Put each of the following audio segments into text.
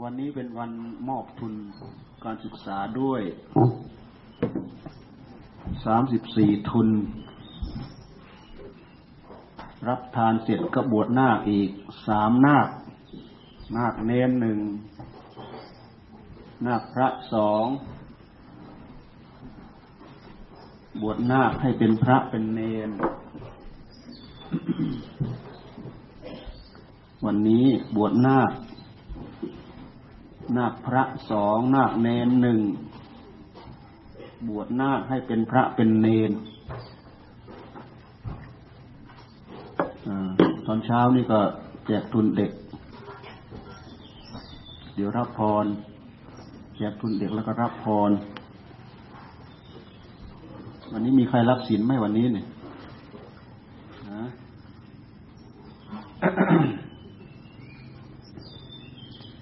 วันนี้เป็นวันมอบทุนการศึกษาด้วย สามสิบสี่ทุน รับทานเสร็จก็บวชนาคอีกสามนาค นาคเน้นหนึ่ง นาคพระสอง บวชนาคให้เป็นพระเป็นเนน วันนี้บวชนาค นาคพระสองนาคเนนหนึ่งบวชนาคให้เป็นพระเป็นเนนตอนเช้านี่ก็แจกทุนเด็ก เดี๋ยวรับพร แจกทุนเด็กแล้วก็รับพร วันนี้มีใครรับศีลไหมวันนี้เนี่ยฮะ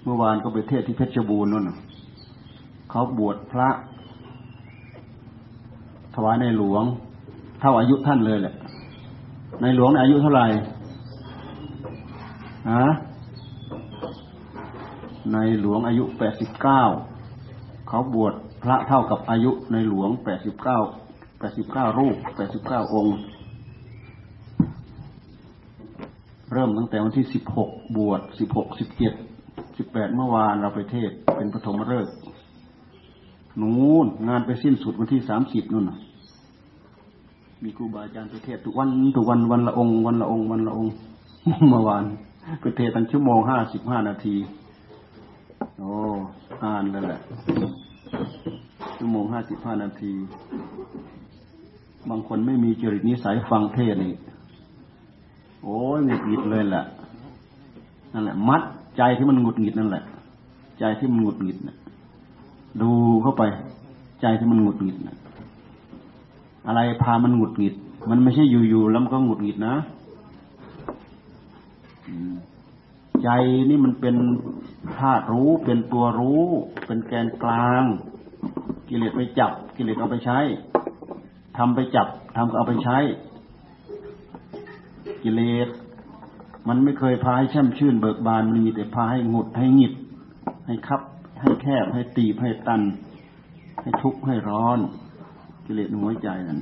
เมื่อวานก็ไปเทศที่เพชรบูรณ์นั่นเขาบวชพระ ถวายในหลวง เท่าอายุท่านเลยแหละ ในหลวงอายุเท่าไหร่ฮะในหลวงอายุแปดสิบเก้าเขาบวชพระเท่ากับอายุในหลวงแปดสิบเก้าแปดสิบเก้ารูปแปดสิบเก้าองค์ เริ่มตั้งแต่วันที่สิบหกบวชสิบหกสิบเจ็ด สิบแปดเมื่อวานเราไปเทศเป็นปฐมฤกษ์นู่นงานไปสิ้นสุดวันที่สามสิบนู่นมีครูบาอาจารย์ไปเทศทุกวันทุกวันวันละองค์วันละองค์วันละองค์เมื่อวานไปเทศตั้งชั่วโมงห้าสิบห้านาทีโอ้อ่านเลยแหละชั่วโมงห้าสิบห้านาที บางคนไม่มีจริตนิสัยฟังเทศนี่โอ้ยหงุดหงิดเลยแหละนั่นแหละ มัด ใจที่มันหงุดหงิดนั่นแหละ ใจที่มันหงุดหงิดนะดูเข้าไป ใจที่มันหงุดหงิดนะอะไรพามันหงุดหงิด มันไม่ใช่อยู่ๆแล้วมันก็หงุดหงิดนะใจนี่มันเป็นธาตุรู้เป็นตัวรู้ เป็นแกนกลาง กิเลสไปจับ กิเลสเอาไปใช้ทำไปจับทำก็เอาไปใช้ กิเลส มันไม่เคยพาให้แช่มชื่นเบิกบานมันมีแต่พาให้หงุดให้หงิด ให้คับ ให้แคบให้ตีบให้ตัน ให้ทุกข์ให้ร้อนกิเลสในหัวใจนั่น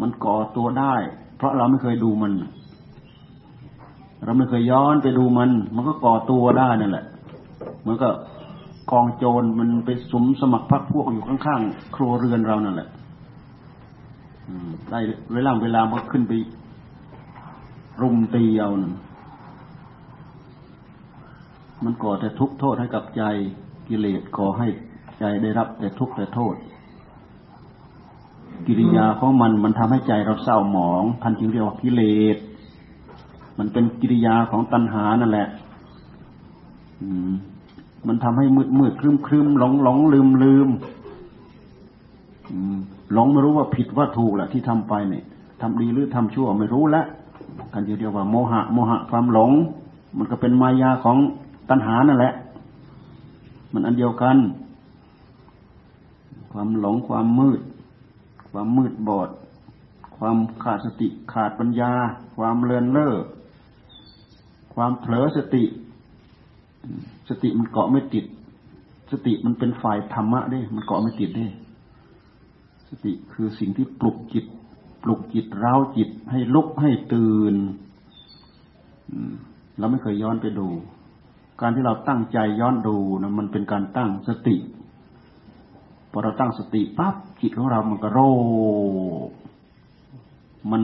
มันก่อตัวได้ เพราะเราไม่เคยดูมัน เราไม่เคยย้อนไปดูมัน มันก็ก่อตัวได้นั่นแหละเหมือนกับกองโจรมันไปสมสมัครพรรคพวกอยู่ข้างๆครัวเรือนเรานั่นแหละได้เวลาเวลามันขึ้นไป รุมตีเอานั่นมันก่อแต่ทุกข์โทษให้กับใจกิเลสก่อให้ใจได้รับแต่ทุกข์แต่โทษ กิริยาของมันมันทำให้ใจเราเศร้าหมองท่านจึงเรียกว่ากิเลส มันเป็นกิริยาของตัณหานั่นแหละ อืม มันทำให้มืดมืดครึมครึมหลงหลงลืมลืมอืมหลงไม่รู้ว่าผิดว่าถูกแหละที่ทำไปเนี่ยทำดีหรือทำชั่วไม่รู้ละ กันเดียวว่าโมหะโมหะความหลง มันก็เป็นมายาของตัณหานั่นแหละ มันอันเดียวกัน ความหลงความมืด ความมืดบอด ความขาดสติขาดปัญญา ความเลือนเล่อความเผลอสติ สติมันเกาะไม่ติด สติมันเป็นฝ่ายธรรมะด้มันเกาะไม่ติดด้สติคือสิ่งที่ปลุกจิต ลุกจิตเร้าจิตให้ลุกให้ตื่นเราไม่เคยย้อนไปดู การที่เราตั้งใจย้อนดูนะมันเป็นการตั้งสติพอเราตั้งสติปั๊บจิตของเรามันก็โรมัน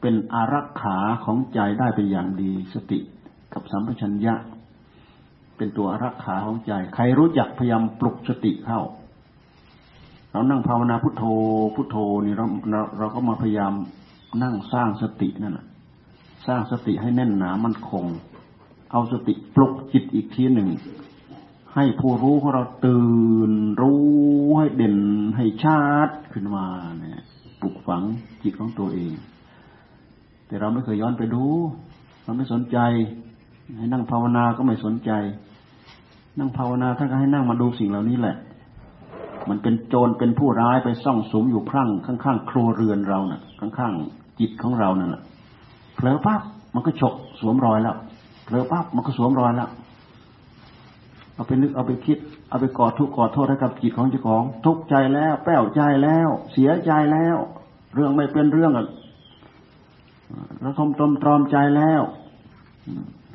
เป็นอารักขาของใจได้เป็นอย่างดี สติกับสัมปชัญญะ เป็นตัวอารักขาของใจ ใครรู้จักพยายามปลุกสติเข้า เรานั่งภาวนาพุทโธ พุทโธนี่เราเราเราก็มาพยายามนั่งสร้างสตินั่นแหละสร้างสติให้แน่นหนามั่นคง เอาสติปลุกจิตอีกทีหนึ่ง ให้ผู้รู้ของเราตื่นรู้ให้เด่นให้ชาดขึ้นมาเนี่ยปลุกฝังจิตของตัวเอง แต่เราไม่เคยย้อนไปดูเราไม่สนใจ ให้นั่งภาวนาก็ไม่สนใจ นั่งภาวนาท่านก็ให้นั่งมาดูสิ่งเหล่านี้แหละ มันเป็นโจรเป็นผู้ร้ายไปซ่องสุมอยู่ข้างข้างๆครัวเรือนเรานะ่ะ ข้างๆจิตของเรานั่นแหละเผลอปั๊บมันก็ฉกสวมรอยแล้วเผลอปั๊บมันก็สวมรอยแล้วเอาไปนึกเอาไปคิด เอาไปกอดทุกข์กอดโทษให้กับจิตของเจ้าของทุกข์ใจแล้วแป้วใจแล้ว เสียใจแล้ว เรื่องไม่เป็นเรื่องอะระทมตรมตรอมใจแล้ว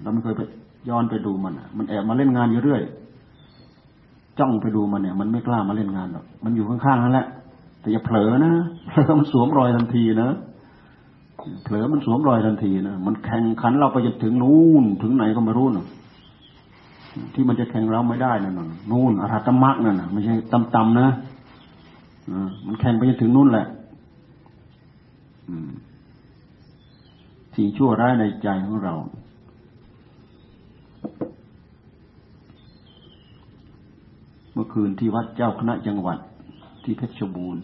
เราไม่เคยไปย้อนไปดูมันมันแอบมาเล่นงานอยู่เรื่อย จ้องไปดูมันเนี่ย มันไม่กล้ามาเล่นงานหรอกมันอยู่ข้างๆนั่นแหละแต่อย่าเผลอนะเผลอมันสวมรอยทันทีนะเผลอมันสวมรอยทันทีนะมันแข่งขันเราไปจนถึงนู่นถึงไหนก็ไม่รู้นะที่มันจะแข่งเราไม่ได้นั่นนู่นอรหัตมรรคนั่นนะไม่ใช่ต่ำๆนะมันแข่งไปจนถึงนู่นแหละสิ่งชั่วร้ายในใจของเรา เมื่อคืนที่วัดเจ้าคณะจังหวัดที่เพชรบูรณ์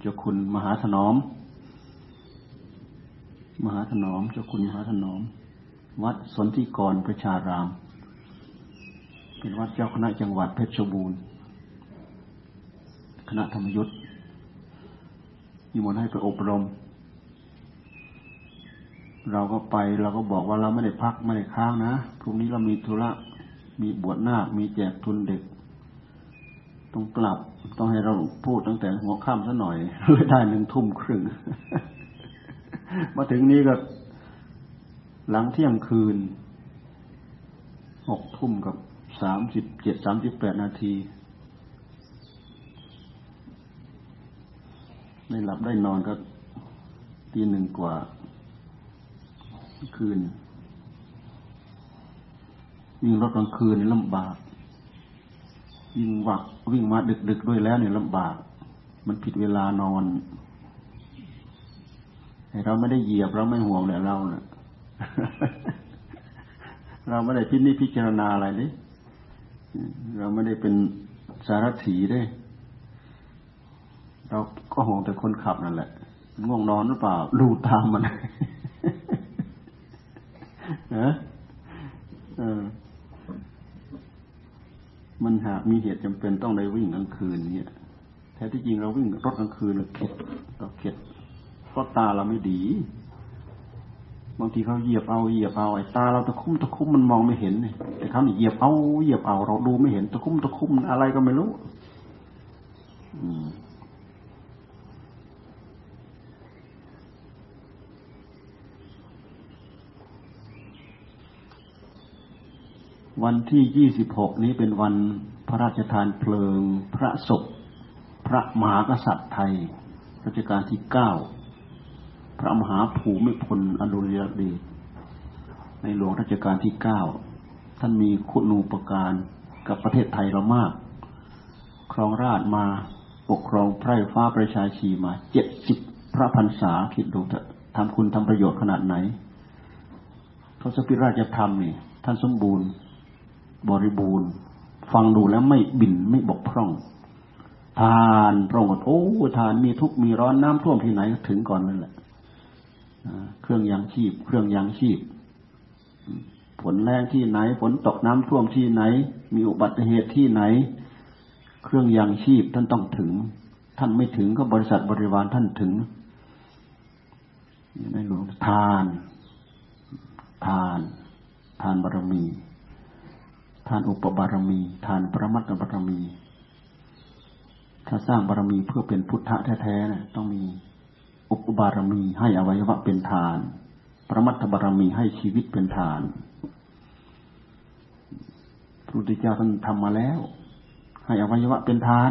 เจ้าคุณมหาถนอม มหาถนอม เจ้าคุณมหาถนอม วัดสนธิกรประชาราม เป็นวัดเจ้าคณะจังหวัดเพชรบูรณ์คณะธรรมยุทธ์มีมนให้ไปอบรม เราก็ไปเราก็บอกว่าเราไม่ได้พักไม่ได้ค้างนะพรุ่งนี้เรามีธุระ มีบวชนาค มีแจกทุนเด็ก ต้องกลับ ต้องให้เราพูดตั้งแต่หัวค่ำซะหน่อยเลยได้หนึ่งทุ่มครึ่ง มาถึงนี้ก็หลังเที่ยงคืน หกทุ่มกับสามสิบเจ็ดสามสิบแปดนาทีไม่หลับได้นอนก็ตีหนึ่งกว่า คืน วิ่งรถกลางคืนลำบากวิ่งวักวิ่งมาดึกๆด้วยแล้วเนี่ยลำบาก มันผิดเวลานอนเราไม่ได้เหยียบเราไม่ห่วงเลยเราเนะ่ยเราไม่ได้พิจิตพิจารณาอะไรนี่เราไม่ได้เป็นสารถีได้ เราก็ห่วงแต่คนขับนั่นแหละง่วงนอนหรือเปล่า ดูตามมันนะเออ มันหากมีเหตุจำเป็นต้องได้วิ่งกลางคืนเนี่ยแท้ที่จริงเราวิ่งรถกลางคืนเราเข็ดเราเข็ดเพราะตาเราไม่ดีบางทีเขาเหยียบเอาเหยียบเอาไอ้ตาเราตะคุ่มตะคุ่มมันมองไม่เห็นเลยแต่เขาเนี่เหยียบเอาเหยียบเอาเราดูไม่เห็นตะคุ่มตะคุ่มอะไรก็ไม่รู้ อืม วันที่ยี่สิบหกนี้เป็นวันพระราชทานเพลิง พระศพพระมหากษัตริย์ไทยรัชกาลที่เก้าพระมหาภูมิพลอดุลยเดชในหลวงรัชกาลที่เก้าท่านมีคุณูปการกับประเทศไทยเรามาก ครองราชมาปกครองไพร่ฟ้าประชาชีมาเจ็ดสิบพระพรรษาคิดดูเถอะทำคุณทำประโยชน์ขนาดไหนทศพิราชธรรมนี่ท่านสมบูรณ์ บริบูรณ์ ฟังดูแล้วไม่บินไม่บกพร่อง ทานพระองค์โอ้ทานมีทุกมีร้อนน้ำท่วมที่ไหนถึงก่อนนั่นแหละเครื่องยังชีพ เครื่องยังชีพฝนแรงที่ไหนฝนตกน้ำท่วมที่ไหน มีอุบัติเหตุที่ไหน เครื่องยังชีพท่านต้องถึง ท่านไม่ถึงก็บริษัทบริวารท่านถึงในหลวงทาน ทาน ทานบารมี ทานอุปบารมี ทานประมัตบารมี ถ้าสร้างบารมีเพื่อเป็นพุทธะแท้ๆนะต้องมีอุปบารมีให้อวัยวะเป็นทาน ประมัตบารมีให้ชีวิตเป็นทานพระพุทธเจ้าท่านทำมาแล้ว ให้อวัยวะเป็นทาน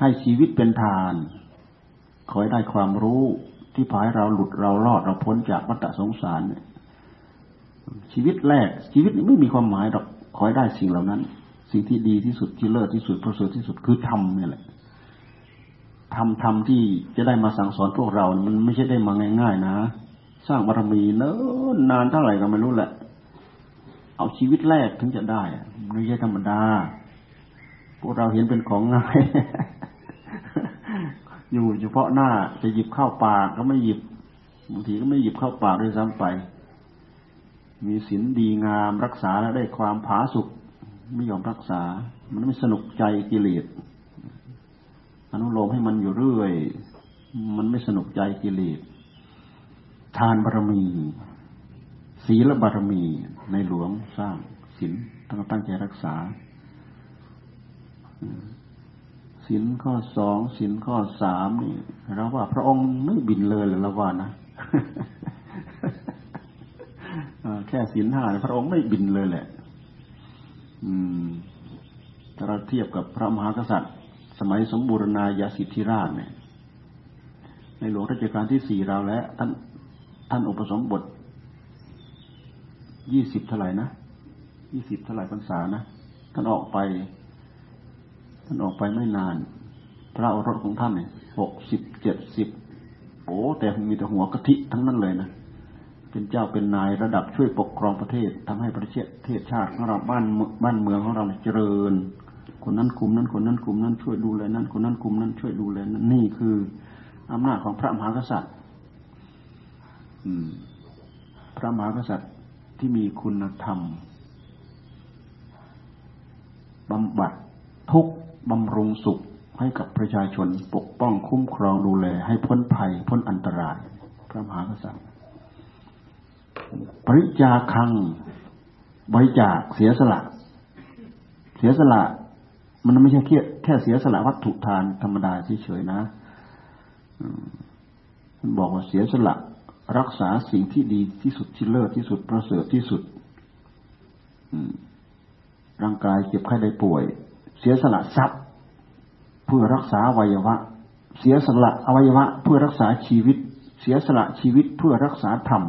ให้ชีวิตเป็นทาน ขอให้ได้ความรู้ที่พายเราหลุดเรารอดเราพ้นจากวัฏสงสารเนี่ยชีวิตแรกชีวิตนี้ไม่มีความหมายหรอก ขอให้ได้สิ่งเหล่านั้น สิ่งที่ดีที่สุดที่เลิศที่สุดประเสริฐที่สุดคือธรรมนี่แหละทำธรรมที่จะได้มาสั่งสอนพวกเรา มันไม่ใช่ได้มาง่ายๆนะ สร้างบารมีเนิ่นนานเท่าไหร่ก็ไม่รู้แหละ เอาชีวิตแรกถึงจะได้ไม่ใช่ธรรมดา พวกเราเห็นเป็นของง่าย อยู่เฉพาะหน้าจะหยิบเข้าปากก็ไม่หยิบบางทีก็ไม่หยิบเข้าปากด้วยซ้ำไป มีศีลดีงามรักษาแล้วได้ความผาสุกไม่ยอมรักษา มันไม่สนุกใจกิเลสอนุโลมให้มันอยู่เรื่อย มันไม่สนุกใจกิเลสทานบารมี ศีลบารมีในหลวงสร้างศีลต้องตั้งใจรักษาศีลข้อสองศีลข้อสามนี่เราว่า พระองค์ไม่บินเลยหรือละว่านะ แค่ศีลห้าพระองค์ไม่บินเลยแหละ อืมถ้าเราเทียบกับพระมหากษัตริย์ สมัยสมบูรณาญาสิทธิราชเนี่ย ในหลวงรัชกาลที่สี่เราแล้วท่านท่านอุปสมบทยี่สิบเท่าไหร่นะยี่สิบเท่าไหร่พรรษานะท่านออกไป ท่านออกไปไม่นาน พระโอรสของท่านเนี่ยหกสิบเจ็ดสิบโอ้แต่มีแต่หัวกะทิทั้งนั้นเลยนะ เป็นเจ้าเป็นนายระดับช่วยปกครองประเทศทำให้ประเทศชาติของเราบ้านบ้านเมืองของเราเจริญ คนนั้นคุมนั้นคนนั้นคุมนั้นช่วยดูแลนั้น คนนั้นคุมนั้นช่วยดูแลนั้นนี่คืออำนาจของพระมหากษัตริย์พระมหากษัตริย์ที่มีคุณธรรมบำบัดทุกบำรุงสุขให้กับประชาชนปกป้องคุ้มครองดูแล ให้พ้นภัยพ้นอันตราย พระมหากษัตริย์ บริจาคังบริจาคเสียสละ เสียสละ มันไม่ใช่แค่แค่เสียสละวัตถุทานธรรมดาเฉยๆนะมันบอกว่าเสียสละ รักษาสิ่งที่ดีที่สุดที่เลิศที่สุดประเสริฐที่สุดร่างกายเจ็บไข้ได้ป่วย เสียสละทรัพย์ เพื่อรักษาวัยวะ เสียสละอวัยวะ เพื่อรักษาชีวิต เสียสละชีวิตเพื่อรักษาธรรม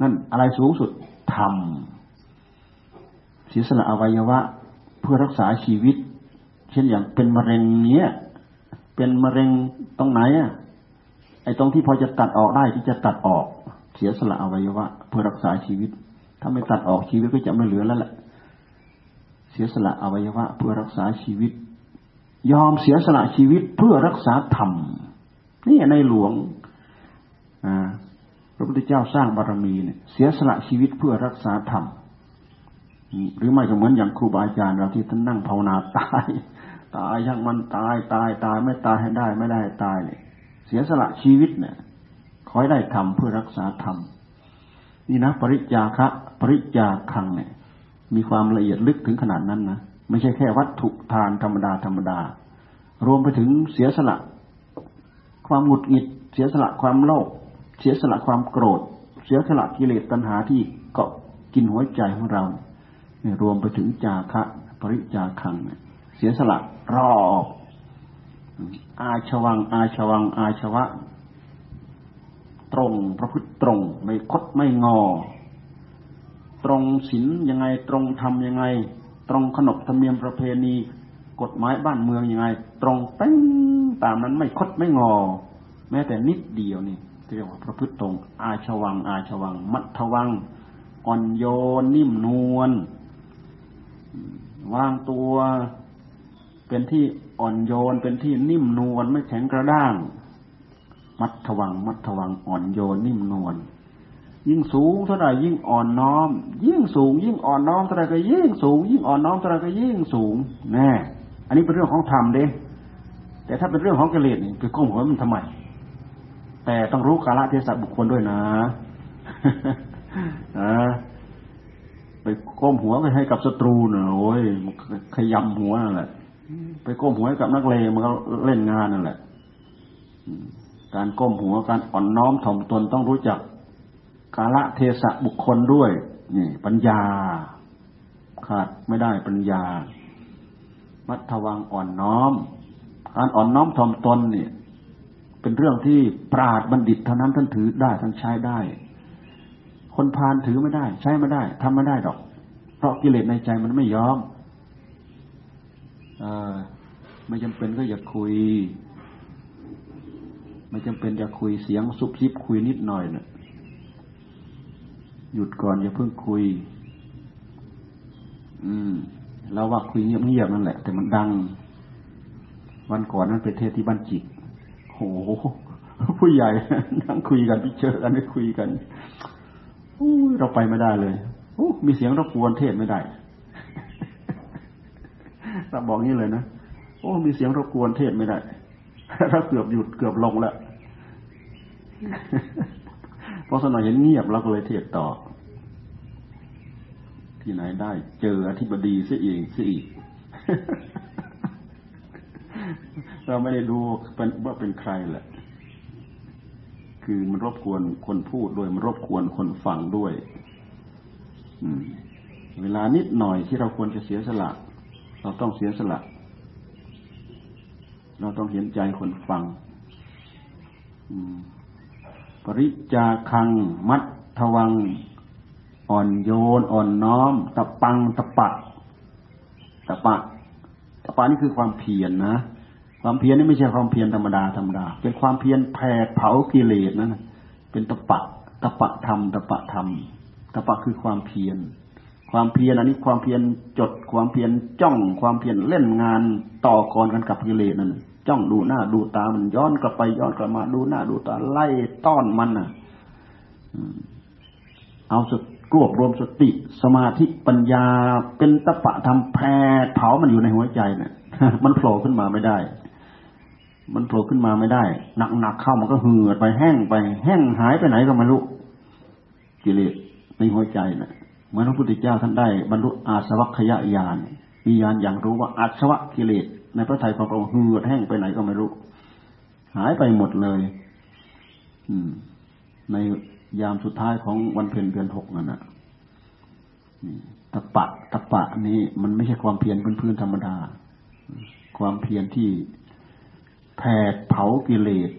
นั่นอะไรสูงสุดธรรมเสียสละอวัยวะ เพื่อรักษาชีวิต เช่นอย่างเป็นมะเร็งเนี้ย เป็นมะเร็งตรงไหนอะไอ้ตรงที่พอจะตัดออกได้ที่จะตัดออก เสียสละอวัยวะ เพื่อรักษาชีวิต ถ้าไม่ตัดออกชีวิตก็จะไม่เหลือแล้วแหละเสียสละอวัยวะ เพื่อรักษาชีวิต ยอมเสียสละชีวิตเพื่อรักษาธรรมนี่ในหลวง ระพุทธเจ้าสร้างบารมีเนี่ยเสียสละชีวิตเพื่อรักษาธรรมหรือไม่ก็เหมือนอย่างครูบาอาจารย์เราที่ท่านนั่งภาวนาตายตายยังมันตายตายตายไม่ตายให้ได้ไม่ได้ตายเนี่ยเสียสละชีวิตเนี่ยขอให้ได้ทำเพื่อรักษาธรรมนี่นะ ปริจาคะปริจาคังเนี่ย มีความละเอียดลึกถึงขนาดนั้นนะไม่ใช่แค่วัตถุทานธรรมดาธรรมดา รวมไปถึงเสียสละ ความหงุดหงิด เสียสละความโลภ เสียสละความโกรธ เสียสละกิเลสตัณหาที่เกาะกินหัวใจของเราเนี่ยรวมไปถึงจาคะปริจาคังเสียสละรอบอาชวัง อาชวัง อาชวะ ตรงประพฤติตรง ไม่คดไม่งอ ตรงศีลยังไงตรงธรรมยังไง ตรงขนบธรรมเนียมประเพณีกฎหมายบ้านเมืองยังไง ตรงเป้งตามนั้นไม่คดไม่งอ แม้แต่นิดเดียวนี่ เรียกว่าประพฤติตรง อาชวัง อาชวัง มัทวังอ่อนโยนนิ่มนวลวางตัว เป็นที่อ่อนโยนเป็นที่นิ่มนวลไม่แข็งกระด้าง มัทวัง มัทวังอ่อนโยนนิ่มนวลยิ่งสูงเท่าไหร่ยิ่งอ่อนน้อม ยิ่งสูง ยิ่งอ่อนน้อมเท่าไหร่ก็ยิ่งสูง ยิ่งอ่อนน้อมเท่าไหร่ก็ยิ่งสูงแน่อันนี้เป็นเรื่องของธรรมเด้แต่ถ้าเป็นเรื่องของกิเลสนี่ไปก้มหัวมันทำไม แต่ต้องรู้กาลเทศะบุคคลด้วยนะไปก้มหัวไปให้กับศัตรูเน่ะโอ้ยขยำหัวนั่นแหละไปก้มหัวกับนักเลงมันก็เล่นงานนั่นแหละการก้มหัวการอ่อนน้อมถ่อมตนต้องรู้จักกาละเทศะบุคคลด้วย นี่ ปัญญา ขาดไม่ได้ปัญญา มัทวังอ่อนน้อม การอ่อนน้อมถ่อมตนเนี่ย เป็นเรื่องที่ปราดบัณฑิตเท่านั้นท่านถือได้ท่านใช้ได้ คนพาลถือไม่ได้ ใช้ไม่ได้ทำไม่ได้ดอก เพราะกิเลสในใจมันไม่ยอมอไม่จำเป็นก็อย่าคุย ไม่จำเป็นอย่าคุยเสียงซุบซิบคุยนิดหน่อยเนะ่ยหยุดก่อนอย่าเพิ่งคุย อืมเราว่าคุยเงียบๆนั่นแหละ แต่มันดัง วันก่อนนั้นไปเทศที่บ้านจิก โหผู้ใหญ่นั่งคุยกันพิเจอกันได้คุยกันเราไปไม่ได้เลยมีเสียงรบกวนเทศไม่ได้ถ้าบอกงี้เลยนะโอ้มีเสียงรบกวนเทศไม่ได้ถ้าเกือบหยุดเกือบลงแล้วพอสนอยเห็นเงียบเราก็เลยเทศต่อ ที่ไหนได้ เจออธิบดีซะเองซะอีก เราไม่ได้ดูเป็นว่าเป็นใครแหละ คือมันรบกวนคนพูดด้วยมันรบกวนคนฟังด้วย อืม เวลานิดหน่อยที่เราควรจะเสียสละ เราต้องเสียสละ เราต้องเห็นใจคนฟัง อืม ปริจาคัง มัดทวัง อ่อนโยน อ่อนน้อม ตะปัง ตะปะ ตะปะ ตะปะนี่คือความเพียรนนะ ความเพียรนี่ไม่ใช่ความเพียรธรรมดาธรรมดา เป็นความเพียรแผดเผากิเลสนั่นเป็นตะปะตะปะธรรมตะปะธรรมตะปะคือความเพียร ความเพียรอันนี้ความเพียรจดความเพียรจ้องความเพียรเล่นงานต่อกรกันกับกิเลสนั่นจ้องดูหน้าดูตามันย้อนกลับไปย้อนกลับมาดูหน้าดูตาไล่ต้อนมันอะเอาสุดรวบรวมสติสมาธิปัญญาเป็นตะปะทำแพรเผามันอยู่ในหัวใจเนี่ยมันโผล่ขึ้นมาไม่ได้ มันโผล่ขึ้นมาไม่ได้ หนักๆเข้ามันก็เหือดไปแห้งไป แห้งหายไปไหนก็ไม่รู้กิเลสในหัวใจน่ะเหมื่อพระพุทธเจ้าท่านได้ บรรลุอาสวัคยาญาณมีญาณอย่างรู้ว่าอาสวะกิเลสในพระทัยของพระองค์เหือดแห้งไปไหนก็ไม่รู้ หายไปหมดเลย อืม ในยามสุดท้ายของวันเพ็ญเดือนหกนั่นนะตะปะตะปะนี้มันไม่ใช่ความเพียรพื้นๆธรรมดา ความเพียรที่ แผดเผากิเลส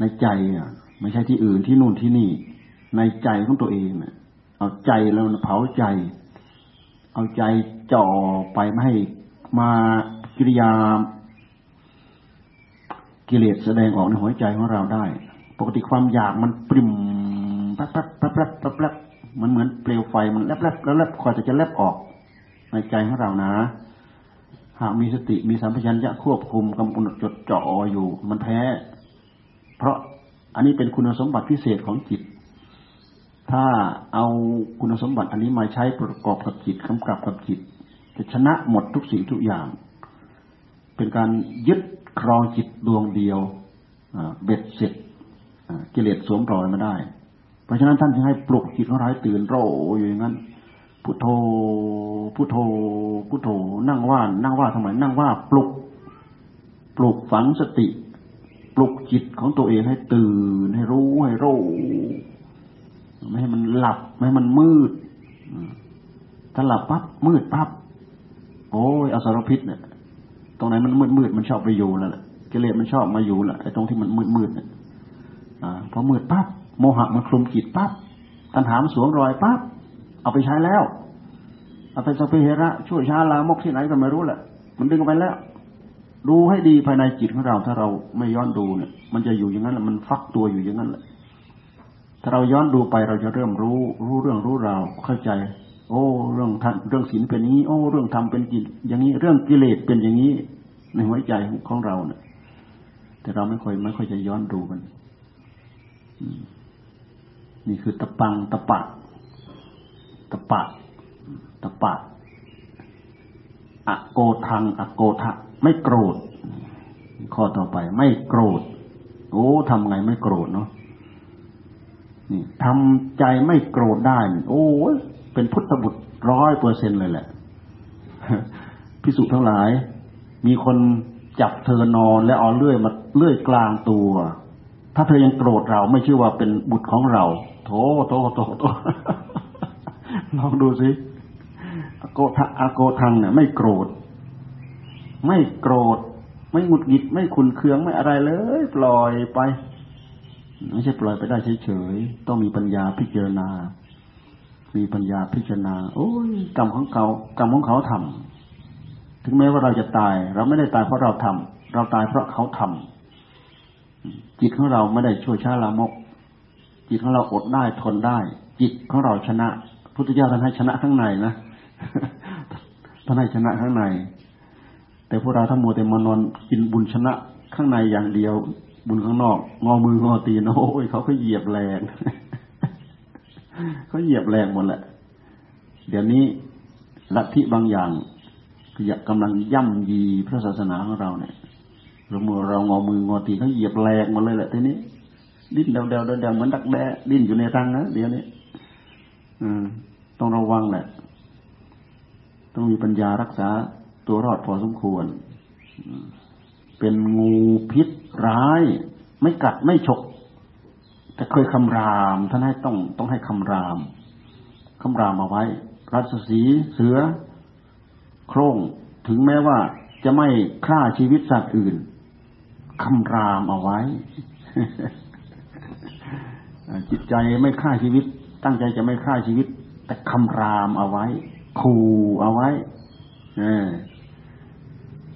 ในใจอะ ไม่ใช่ที่อื่นที่นู่นที่นี่ ในใจของตัวเองเน่ยเอาใจแล้วเผาใจ เอาใจจ่อไปไม่ให้มากิริยากิเลสแสดงออกในหัวใจของเราได้ ปกติความอยากมันปริมแป๊บแป๊บแป๊บแป๊บแป๊บแป๊บมันเหมือนเปลวไฟมันแลบแลบแล้วแลบคอยจะแลบออกในใจของเรานะ หากมีสติมีสัมผัสัญญะควบคุมกำกับจดจ่ออยู่ มันแพ้ เพราะอันนี้เป็นคุณสมบัติพิเศษของจิต ถ้าเอาคุณสมบัติอันนี้มาใช้ประกอบกับจิตกำกับกับจิต จะชนะหมดทุกสิ่งทุกอย่าง เป็นการยึดครองจิตดวงเดียวเบ็ดเสร็จกิเลสสวมรอยมาได้ เพราะฉะนั้นท่านจึงให้ปลุกจิตของเราให้ตื่นโรอยู่อย่างนั้น พุทโธพุทโธพุทโธนั่งว่านั่งว่าทำไมนั่งว่าปลุก ปลุกฝังสติ ปลุกจิตของตัวเองให้ตื่นให้รู้ให้โรไม่ให้มันหลับไม่ให้มันมืดถ้าหลับปั๊บมืดปั๊บโอ้ยอสรพิษเนี่ยตรงไหนมันมืดมืดมันชอบไปอยู่แล้วแหละกิเลสมันชอบมาอยู่แหละไอ้ตรงที่มันมืดมืดเนี่ยอพอมืดปั๊บโมหะมันคลุมจิตปั๊บตัณหามสวมรอยปั๊บ เอาไปใช้แล้วเอาไปสเปเฮระช่วยชาลามกที่ไหนก็ไม่รู้แหละ มันดึงไปแล้ว ดูให้ดีภายในจิตของเรา ถ้าเราไม่ย้อนดูเนี่ย มันจะอยู่อย่างนั้นแหละมันฟักตัวอยู่อย่างนั้นแหละ ถ้าเราย้อนดูไปเราจะเริ่มรู้ รู้เรื่องรู้ราวเข้าใจ โอ้ เรื่องทำเรื่องศีลเป็นอย่างนี้ โอ้ เรื่องทำเป็นกิอย่างนี้ เรื่องกิเลสเป็นอย่างนี้ ในหัวใจของเราเนี่ย แต่เราไม่ค่อยไม่ค่อยจะย้อนดูมันนี่คือตะปังตะปะ ตะปะตะปะอโกทังอโกทะ ไม่โกรธ ข้อต่อไป ไม่โกรธ โอ้ทำไงไม่โกรธเนาะนี่ทำใจไม่โกรธได้โอ้เป็นพุทธบุตรร้อยเปอร์เซ็นเลยแหละพิสุทั้งหลาย มีคนจับเธอนอนแล้วเอาเลื่อยมาเลื่อยกลางตัว ถ้าเธอยังโกรธเราไม่ชื่อว่าเป็นบุตรของเรา โถโถโถโถ ลองดูสิอโกทะอโกทังเนี่ยไม่โกรธ ไม่โกรธ ไม่หงุดหงิดไม่ขุนเคืองไม่อะไรเลย ปล่อยไปไม่ใช่ปล่อยไปได้เฉยๆต้องมีปัญญาพิจารณา มีปัญญาพิจารณา โอ้ยกรรมของเขากรรมของเขาทำถึงแม้ว่าเราจะตาย เราไม่ได้ตายเพราะเราทำเราตายเพราะเขาทำจิตของเราไม่ได้ช่วยชาลามก จิตของเราอดได้ทนได้ จิตของเราชนะ พุทธเจ้าท่านให้ชนะข้างในนะท่านให้ชนะข้างใน แต่พวกเราถ้ามัวแต่มานอนกินบุญชนะข้างในอย่างเดียว บุญข้างนอก งอมืองอตีนโอ้ยเขาก็เหยียบแรงเขาเหยียบแรงหมดแหละ เดี๋ยวนี้ลัทธิบางอย่างอยากกำลังย่ำยีพระศาสนาของเราเนี่ยเรามือเรางอมืองอตีเขาเหยียบแรงหมดเลยแหละทีนี้ดิ้นเดาเดาเดาเหมือนดักแด้ดิ้นอยู่ในรังนะเดี๋ยวนี้ อืม ต้องระวังแหละ ต้องมีปัญญารักษาตัวรอดพอสมควร เป็นงูพิษร้าย ไม่กัดไม่ฉก แต่เคยคำรามท่านให้ต้องต้องให้คำรามคำรามเอาไว้ รัศสีเสือ โคร่งถึงแม้ว่าจะไม่ฆ่าชีวิตสัตว์อื่นคำรามเอาไว้จิตใจไม่ฆ่าชีวิต ตั้งใจจะไม่ฆ่าชีวิต แต่คำรามเอาไว้ขู่เอาไว้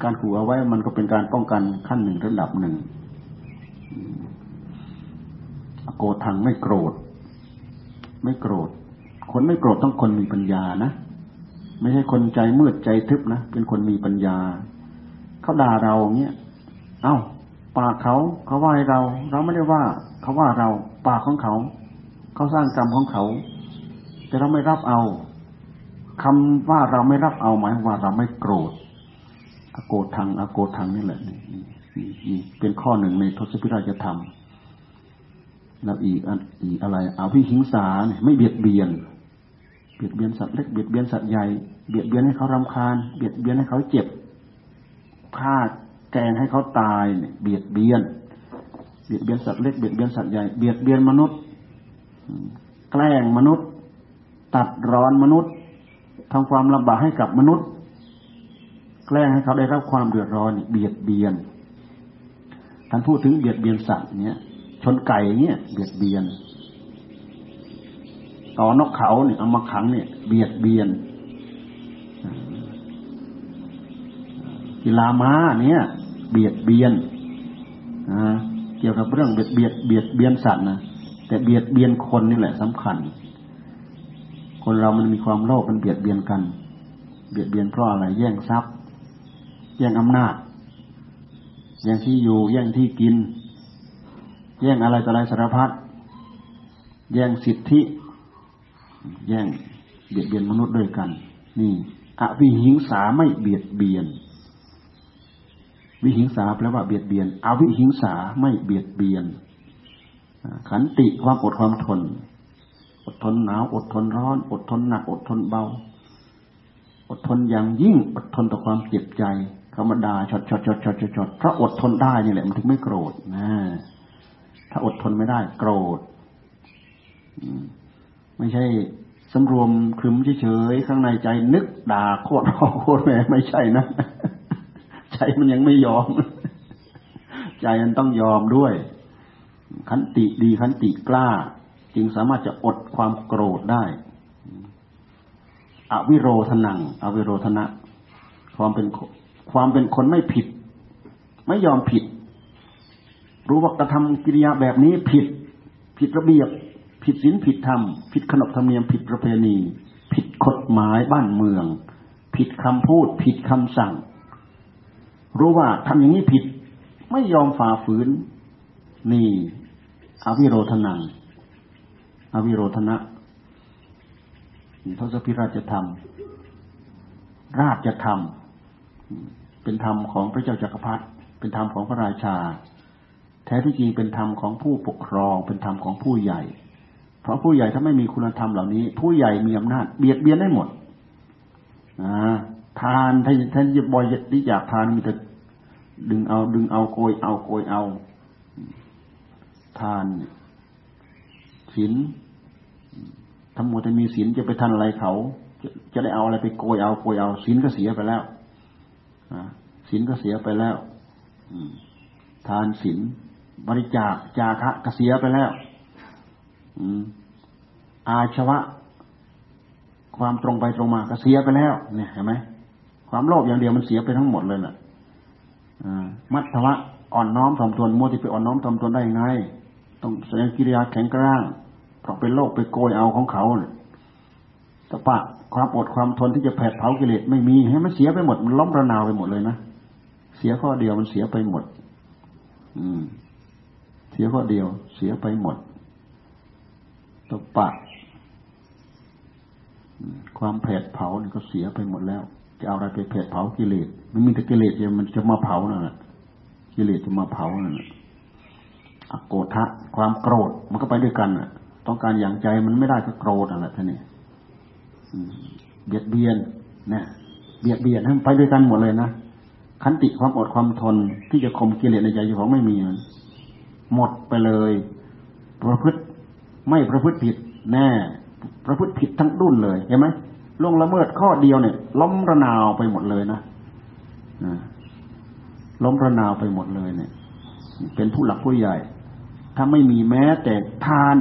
การขู่เอาไว้มันก็เป็นการป้องกันขั้นหนึ่งระดับหนึ่งโกรธทางไม่โกรธ ไม่โกรธ คนไม่โกรธต้องคนมีปัญญานะไม่ใช่คนใจมืดใจทึบนะเป็นคนมีปัญญาเขาด่าเราเนี้ยเอ้า ปากเขาเขาว่าเรา เราไม่ได้ว่า เขาว่าเรา ปากของเขา เขาสร้างกรรมของเขา แต่เราไม่รับเอาคำว่าเราไม่รับเอาหมายว่าเราไม่โกรธอโกรธทังอโกรธทังนี่แหละนี่นี่เป็นข้อหนึ่งในทศพิราชธรรม แล้วอีกอีกอะไรเอาพิหิงสาเนี่ยไม่เบียดเบียน เบียดเบียนสัตว์เล็กเบียดเบียนสัตว์ใหญ่เบียดเบียนให้เขารำคาญ เบียดเบียนให้เขาเจ็บฆ่าแกงให้เขาตายเนี่ยเบียดเบียน เบียดเบียนสัตว์เล็กเบียดเบียนสัตว์ใหญ่เบียดเบียนมนุษย์แกล้งมนุษย์ ตัดร้อนมนุษย์ทำความลำบากให้กับมนุษย์ แกล้งให้เขาได้รับความเดือดร้อนเบียดเบียนท่านพูดถึงเบียดเบียนสัตว์เนี้ยชนไก่เนี้ยเบียดเบียนต่อนกเขาเนี่ยเอามาขังเนี่ย เบียดเบียนกีฬาม้าเนี่ย เบียดเบียนเกี่ยวกับเรื่องเบียดเบียดเบียดเบียนสัตว์นะแต่เบียดเบียนคนนี่แหละสำคัญ คนเรามันมีความโลภมันเบียดเบียนกัน เบียดเบียนเพราะอะไร แย่งทรัพย์ แย่งอำนาจ แย่งที่อยู่ แย่งที่กิน แย่งอะไรต่ออะไรสารพัด แย่งสิทธิ แย่งเบียดเบียนมนุษย์ด้วยกัน นี่อวิหิงสาไม่เบียดเบียน วิหิงสาแปลว่าเบียดเบียน อวิหิงสาไม่เบียดเบียน ขันติความอดความทน ทนหนาว อดทนร้อน อดทนหนัก อดทนเบา อดทนอย่างยิ่ง อดทนต่อความเจ็บใจธรรมดาชดชดชดชดชดชดเพราะอดทนได้นี่แหละมันถึงไม่โกรธนะ ถ้าอดทนไม่ได้ โกรธไม่ใช่สำรวมคลึมเฉยๆข้างในใจนึกด่าโคตรพ่อโคตรแม่ไม่ใช่นะใจมันยังไม่ยอม ใจมันต้องยอมด้วย ขันติดีขันติกล้า จึงสามารถจะอดความโกรธได้อวิโรธนัง อวิโรธนะ ความเป็นความเป็นคนไม่ผิด ไม่ยอมผิด รู้ว่ากระทำกิริยาแบบนี้ผิด ผิดระเบียบ ผิดศีลผิดธรรม ผิดขนบธรรมเนียม ผิดประเพณี ผิดกฎหมายบ้านเมือง ผิดคำพูด ผิดคำสั่ง รู้ว่าทำอย่างนี้ผิด ไม่ยอมฝ่าฝืน นี่ อวิโรธนัง อวิโรธนะทศพิราชธรรม ราชธรรม เป็นธรรมของพระเจ้าจักรพรรดิเป็นธรรมของพระราชา แท้ที่จริงเป็นธรรมของผู้ปกครอง เป็นธรรมของผู้ใหญ่ เพราะผู้ใหญ่ถ้าไม่มีคุณธรรมเหล่านี้ ผู้ใหญ่มีอำนาจเบียดเบียนได้หมดทานท่านท่านจะบอยที่อยากทานมีแต่ดึงเอาดึงเอาโกยเอาโกยเอา ทาน ศีลทั้งหมดจะมีศีลจะไปทันอะไรเขาจะจะได้เอาอะไรไปโกยเอาโกยเอาศีลก็เสียไปแล้วศีลก็เสียไปแล้วทานศีลบริจาคจาคะก็เสียไปแล้วอาชวะ ความตรงไปตรงมาก็เสียไปแล้ว เนี่ยเห็นไหมความโลภอย่างเดียวมันเสียไปทั้งหมดเลยแหละมัทวะอ่อนน้อมถ่อมตนมัวที่ไปอ่อนน้อมถ่อมตนได้ยังไง ต้องแสดงกิริยาแข็งกร้าง เพราะเป็นโลกไปโกยเอาของเขาตะปะความอดความทนที่จะแผดเผากิเลสไม่มีให้มันเสียไปหมด มันล้มระนาวไปหมดเลยนะเสียข้อเดียวมันเสียไปหมด อืม เสียข้อเดียว เสียไปหมดตะปะความแผดเผานี่ก็เสียไปหมดแล้ว จะเอาอะไรไปแผดเผากิเลสมันมีแต่กิเลสเนี่ยมันจะมาเผานั่นแหละกิเลสจะมาเผานั่นแหละอโกทะความโกรธมันก็ไปด้วยกันอะ ต้องการอย่างใจมันไม่ได้ก็โกรธอะไรท่านนี่เบียดเบียนนะเบียดเบียดให้ไปด้วยกันหมดเลยนะขันติความอดความทนที่จะข่มกิเลสในใจของไม่มีหมดไปเลย ประพฤติไม่ประพฤติผิดแน่ประพฤติผิดทั้งดุนเลยเห็นไหมล่วงละเมิดข้อเดียวเนี่ย ล้มระนาวไปหมดเลยนะล้มระนาวไปหมดเลยเนี่ย เป็นผู้หลักผู้ใหญ่ ถ้าไม่มีแม้แต่ทาน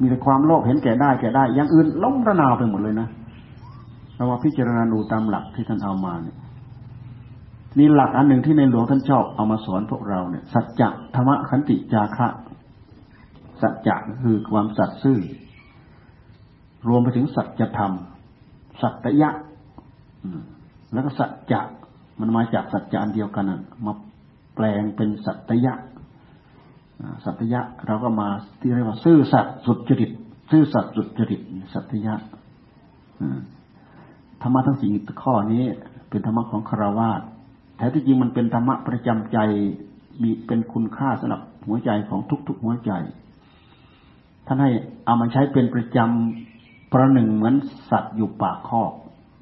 มีแต่ความโลภเห็นแก่ได้แก่ได้ อย่างอื่นล้มระนาวไปหมดเลยนะเราว่าพิจารณาดูตามหลักที่ท่านเอามาเนี่ยนี่หลักอันหนึ่งที่ในหลวงท่านชอบเอามาสอนพวกเราเนี่ย สัจจะธรรมะขันติจาคะ สัจจะคือความสัตย์ซื่อ รวมไปถึงสัจธรรม สัตยะแล้วก็สัจจะมันมาจากสัจจะอันเดียวกันมาแปลงเป็นสัตยะ สัตยะเราก็มาที่เรียกว่าซื่อสัตย์สุดจริตซื่อสัตย์สุดจริตสัตยะธรรมะทั้งสี่ข้อนี้ เป็นธรรมะของคารวาสแท้ที่จริงมันเป็นธรรมะประจำใจมีเป็นคุณค่าสำหรับหัวใจของทุกๆหัวใจ ท่านให้เอามาใช้เป็นประจำประหนึ่งเหมือนสัตว์อยู่ปากคอก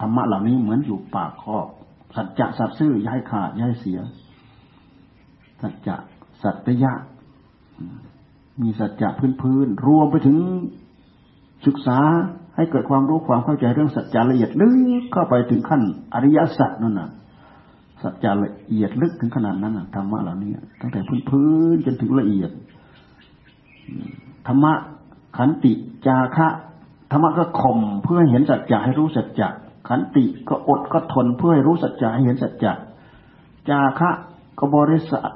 ธรรมะเหล่านี้เหมือนอยู่ปากคอก สัจจะสัตซื่อย้ายขาดย้ายเสีย สัจจะสัตยะ มีสัจจะพื้นพื้นรวมไปถึงศึกษาให้เกิดความรู้ความเข้าใจเรื่องสัจจะละเอียดลึกเข้าไปถึงขั้นอริยสัจนั่นน่ะ สัจจะละเอียดลึกถึงขนาดนั้นน่ะธรรมะเหล่านี้ตั้งแต่พื้นพื้นจนถึงละเอียดธรรมะขันติจาคะธรรมะก็ข่มเพื่อให้เห็นสัจจะให้รู้สัจจะขันติก็อดก็ทนเพื่อให้รู้สัจจะให้เห็นสัจจะจาคะก็บริสัท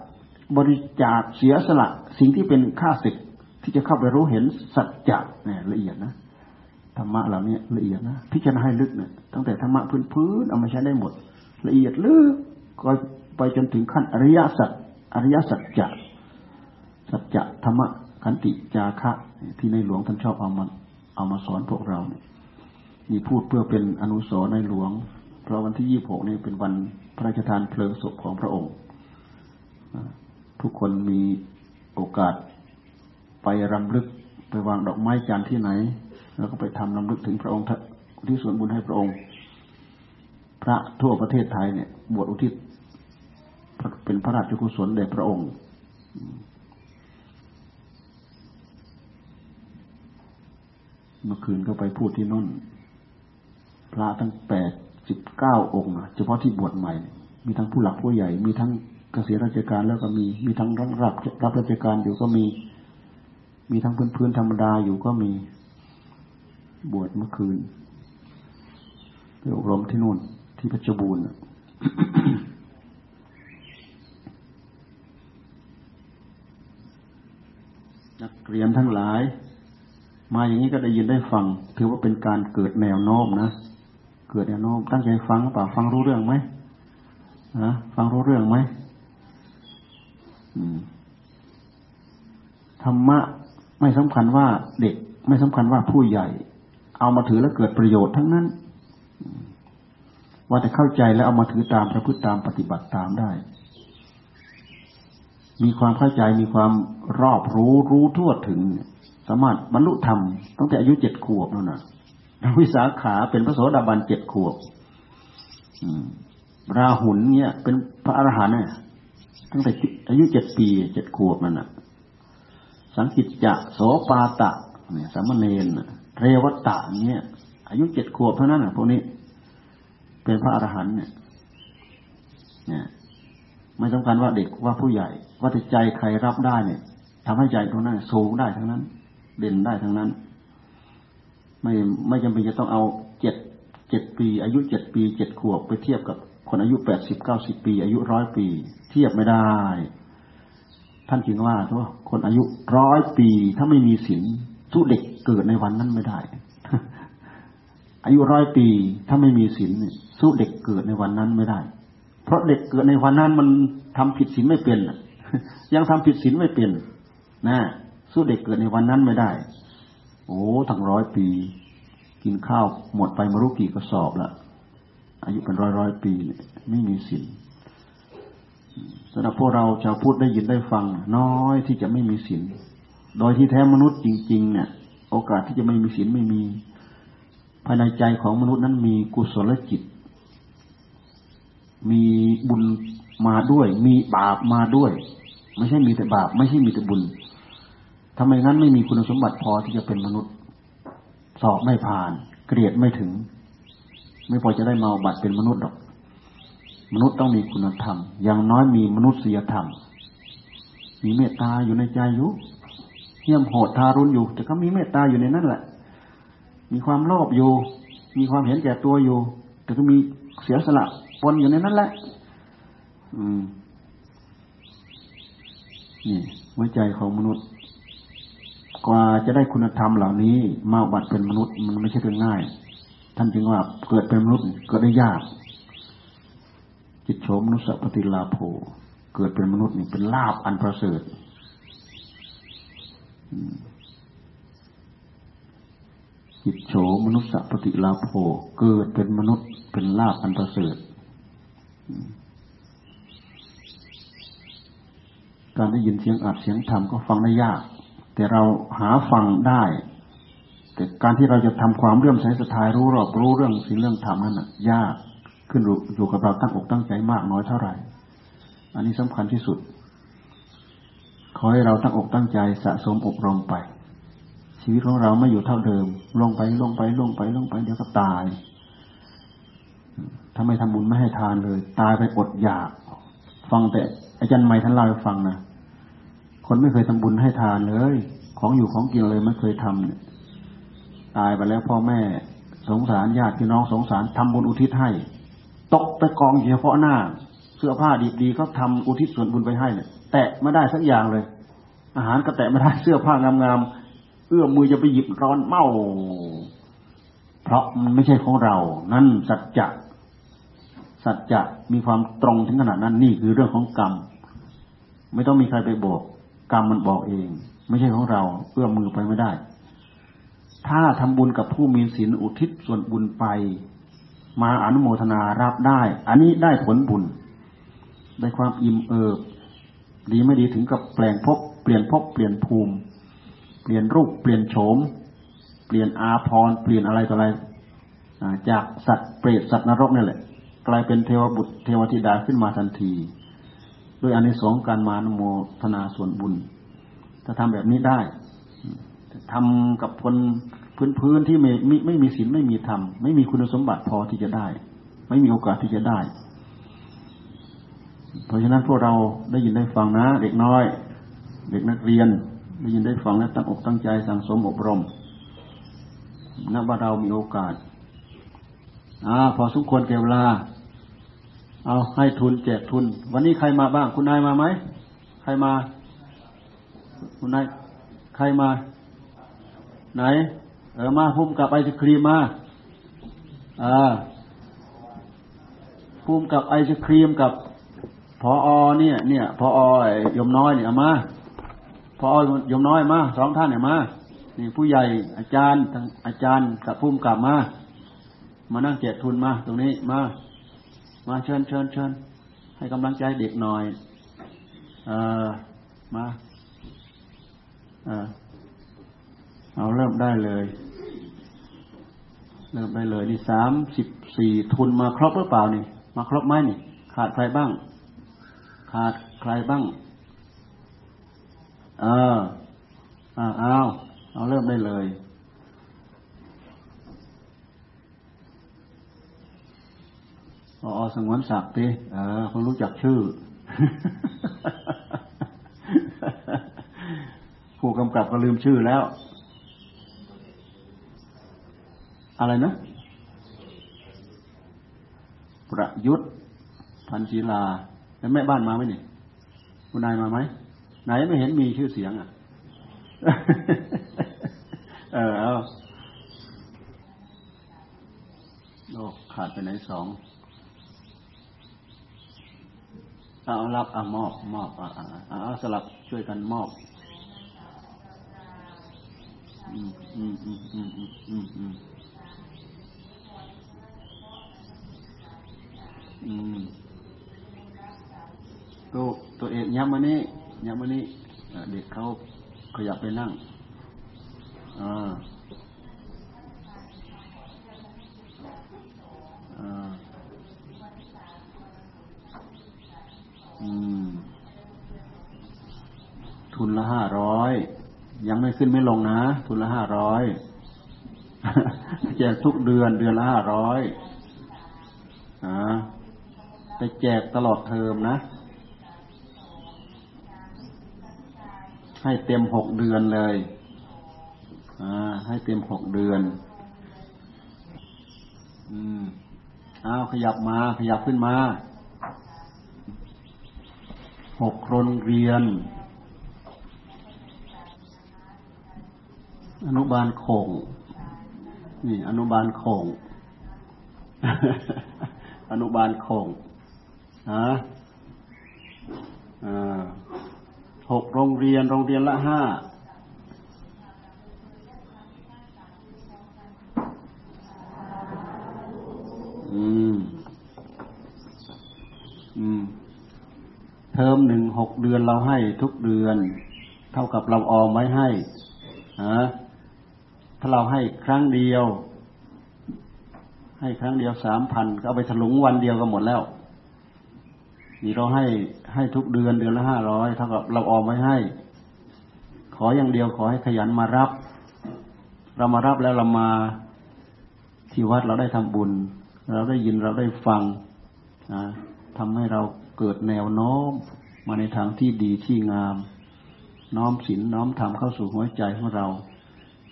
บริจาคเสียสละสิ่งที่เป็นค่าศึกที่จะเข้าไปรู้เห็นสัจจะเนี่ยละเอียดนะธรรมะเหล่านี้ละเอียดนะพิจารณาให้ลึกเนี่ยตั้งแต่ธรรมะพื้นๆเอามาใช้ได้หมด ละเอียดลึกก็ไปจนถึงขั้นอริยสัจอริยสัจจะสัจจะธรรมะขันติจาคะ ที่ในหลวงท่านชอบเอามาเอามาสอนพวกเราเนี่ยนี่พูดเพื่อเป็นอนุสรในหลวง เพราะวันที่ยี่หกนี่เป็นวันพระราชทานเพลิงศพของพระองค์ ทุกคนมีโอกาสไปรำลึกไปวางดอกไม้จันทร์ที่ไหน แล้วก็ไปทำรำลึกถึงพระองค์ที่ส่วนบุญให้พระองค์ พระทั่วประเทศไทยเนี่ย บวชอุทิศเป็นพระราชกุศลแด่พระองค์ เมื่อคืนก็ไปพูดที่นั่นพระทั้งแปดสิบเก้าองค์เฉพาะที่บวชใหม่ มีทั้งผู้หลักผู้ใหญ่มีทั้ง เกษียณราชการแล้วก็มี มีทั้งรับรับรับราชการอยู่ก็มี มีทั้งพื้นพื้นธรรมดาอยู่ก็มี บวชเมื่อคืนไปอบรมที่นู่น ที่เพชรบูรณ์นักเรียนทั้งหลาย มาอย่างนี้ก็ได้ยินได้ฟัง ถือว่าเป็นการเกิดแนวโน้มนะ เกิดแนวโน้มตั้งใจฟังเปล่าฟังรู้เรื่องไหมนะฟังรู้เรื่องไหม ธรรมะไม่สำคัญว่าเด็ก ไม่สำคัญว่าผู้ใหญ่ เอามาถือแล้วเกิดประโยชน์ทั้งนั้น ว่าแต่เข้าใจแล้วเอามาถือตามประพฤติตามปฏิบัติตามได้ มีความเข้าใจมีความรอบรู้รู้ทั่วถึง สามารถบรรลุธรรมตั้งแต่อายุเจ็ดขวบนั่นนะวิสาขาเป็นพระโสดาบันเจ็ดขวบราหุลเนี่ย เป็นพระอรหันต์เนี่ย ตั้งแต่อายุเจ็ดปีเจ็ดขวบนั่นน่ะ สังกิจจะโสปาตะ เนี่ยสามเณรเรวตะเนี่ยอายุเจ็ดขวบเท่านั้นน่ะพวกนี้เป็นพระอรหันต์เนี่ยเนี่ยไม่สำคัญว่าเด็กว่าผู้ใหญ่ ว่าใจใครรับได้เนี่ยทำให้ใจตรงนั้นสูงได้ทั้งนั้น เด่นได้ทั้งนั้น ไม่ไม่จำเป็นจะต้องเอาเจ็ดเจ็ดปี อายุเจ็ดปีเจ็ดขวบไปเทียบกับ คนอายุแปดสิบเก้าสิบปี อายุร้อยปี เทียบไม่ได้ ท่านจึงว่าว่าคนอายุร้อยปี ถ้าไม่มีศีลสู้เด็กเกิดในวันนั้นไม่ได้ อายุร้อยปี ถ้าไม่มีศีลสู้เด็กเกิดในวันนั้นไม่ได้ เพราะเด็กเกิดในวันนั้นมันทำผิดศีลไม่เป็นยังทำผิดศีลไม่เป็นนะสู้เด็กเกิดในวันนั้นไม่ได้ โอ้ทั้งร้อยปี กินข้าวหมดไปมารู้กี่กระสอบละ อายุเป็นร้อยร้อยปีไม่มีสินสำหรับพวกเราชาวพุทธได้ยินได้ฟัง น้อยที่จะไม่มีสินโดยที่แท้มนุษย์จริง ๆ เนี่ย โอกาสที่จะไม่มีสินไม่มี ภายในใจของมนุษย์นั้นมีกุศลจิต มีบุญมาด้วย มีบาปมาด้วย ไม่ใช่มีแต่บาป ไม่ใช่มีแต่บุญทำไมงั้นไม่มีคุณสมบัติพอที่จะเป็นมนุษย์ สอบไม่ผ่าน เกลียดไม่ถึง ไม่พอจะได้มาบัตรเป็นมนุษย์หรอก มนุษย์ต้องมีคุณธรรม อย่างน้อยมีมนุษยธรรม มีเมตตาอยู่ในใจอยู่เยี่ยมโหดทารุณอยู่ แต่ก็มีเมตตาอยู่ในนั้นแหละ มีความโลภอยู่ มีความเห็นแก่ตัวอยู่ แต่ก็มีเสียสละปนอยู่ในนั้นแหละ อืมนี่หัวใจของมนุษย์ กว่าจะได้คุณธรรมเหล่านี้ มาบัตรเป็นมนุษย์มันไม่ใช่เรื่องง่าย ท่านจึงว่าเกิดเป็นมนุษย์กิดได้ยาก จิตโฉมนุสปฏิลาโภเกิดเป็นมนุษย์นี่เป็นลาบอันประเสริฐจิตโฉมนุสปฏิลาโภเกิดเป็นมนุษย์เป็นลาบอันประเสริฐการได้ยินเสียงอัดเสียงธรรมก็ฟังได้ยาก แต่เราหาฟังได้ แต่การที่เราจะทำความเรื่อมใสสทายรู้รอบรู้เรื่องสิ่งเรื่องธรรมนั้นยากขึ้นอยู่กับเราตั้งอกตั้งใจมากน้อยเท่าไหร่ อันนี้สำคัญที่สุด ขอให้เราตั้งอกตั้งใจสะสมอบรมไป ชีวิตของเราไม่อยู่เท่าเดิม ลงไปลงไปลงไปลงไปเดี๋ยวก็ตายถ้าไม่ทำบุญไม่ให้ทานเลย ตายไปอดอยาก ฟังแต่อาจารย์ไม่ท่านเล่าให้ฟังนะคนไม่เคยทำบุญให้ทานเลย ของอยู่ของกินเลยไม่เคยทำเนี่ย ตายไปแล้วพ่อแม่ สงสารญาติพี่น้องสงสารทำบุญอุทิศให้ ตกไปกองเฉพาะหน้า เสื้อผ้าดีๆก็ทำอุทิศส่วนบุญไปให้เนี่ยแตะไม่ได้สักอย่างเลย อาหารก็แตะไม่ได้เสื้อผ้างามๆเอื้อมมือจะไปหยิบร้อนเมาเพราะมันไม่ใช่ของเรา นั่นสัจจะสัจจะมีความตรงถึงขนาดนั้นนี่คือเรื่องของกรรม ไม่ต้องมีใครไปบอก กรรมมันบอกเอง ไม่ใช่ของเราเอื้อมมือไปไม่ได้ ถ้าทำบุญกับผู้มีศีลอุทิศส่วนบุญไป มาอนุโมทนารับได้ อันนี้ได้ผลบุญ ได้ความอิ่มเอิบ ดีไม่ดีถึงกับแปลงพบเปลี่ยนพบเปลี่ยนภูมิ เปลี่ยนรูปเปลี่ยนโฉม เปลี่ยนอาพรเปลี่ยนอะไรต่ออะไรจากสัตว์เปรตสัตว์นรกนี่แหละ กลายเป็นเทวบุตรเทวธิดาขึ้นมาทันที ด้วยอานิสงส์การมานโมทนาส่วนบุญ ถ้าทำแบบนี้ได้ ทำกับคนพื้นพื้นที่ไม่ไม่ไม่มีศีลไม่มีธรรมไม่มีคุณสมบัติพอที่จะได้ ไม่มีโอกาสที่จะได้ เพราะฉะนั้นพวกเราได้ยินได้ฟังนะ เด็กน้อย เด็กนักเรียน ได้ยินได้ฟังและตั้งอกตั้งใจสั่งสมอบรมนับว่าเรามีโอกาสอ่าพอสมควรแก่เวลา เอาให้ทุนแจกทุน วันนี้ใครมาบ้าง คุณนายมาไหม ใครมา คุณนายใครมา ไหน เออมาพุ่มกับไอศครีมมาอ่าพุ่มกับไอศครีมกับพออเนี่ย เนี่ยพออยมน้อยเนี่ยมาพออยมน้อยมาสองท่านเนี่ยมานี่ผู้ใหญ่อาจารย์ทางอาจารย์กับพุ่มกับมา มานั่งเจกทุนมา ตรงนี้มา มาเชิญเชิญเชิญให้กำลังใจเด็กหน่อย เออมา เออ เอาเริ่มได้เลย เริ่มได้เลยนี่สามสิบสี่ทุนมาครบหรือเปล่านี่ มาครบไหมนี่ ขาดใครบ้าง ขาดใครบ้าง เอออ่าเอาเอาเริ่มได้เลยพอสงวนศักดิ์ดิเออคนรู้จักชื่อ ผู้กำกับก็ลืมชื่อแล้ว อะไรนะ ประยุทธ์พันศีลา แล้วแม่บ้านมาไหมนี่คุณนายมาไหมไหนไม่เห็นมีชื่อเสียงอะ เออเอาโลกขาดไปไหนสองเอารับเอามอบมอบอ่าเอาสลับช่วยกันมอบ อืมอืมอืมอืมอืมอืม ตัวตัวเอกยักษ์มานี้ยักษ์มานี่เด็กเขาขยับไปนั่งอ่าอ่าอืม ทุนละห้าร้อยยังไม่ขึ้นไม่ลงนะ ทุนละห้าร้อยแจกทุกเดือนเดือนละห้าร้อยอ่า ไปแจกตลอดเทอมนะ ให้เต็มหกเดือนเลย อ่า ให้เต็มหกเดือน อืมอ้าวขยับมา ขยับขึ้นมาหกโรงเรียน อนุบาลโขงนี่ อนุบาลโขงอนุบาลโขง ฮะหกโรงเรียน โรงเรียนละห้าอืม อืม เทอมหนึ่งหกเดือนเราให้ทุกเดือน เท่ากับเราออมไว้ให้ฮะถ้าเราให้ครั้งเดียว ให้ครั้งเดียวสามพันก็เอาไปถลุงวันเดียวก็หมดแล้ว นี่เราให้ให้ทุกเดือนเดือนละห้าร้อยเท่ากับเราออมไว้ให้ ขออย่างเดียวขอให้ขยันมารับ เรามารับแล้วเรามาที่วัดเราได้ทำบุญ เราได้ยินเราได้ฟังนะทำให้เราเกิดแนวโน้มมาในทางที่ดีที่งาม น้อมศีลน้อมธรรมเข้าสู่หัวใจของเรา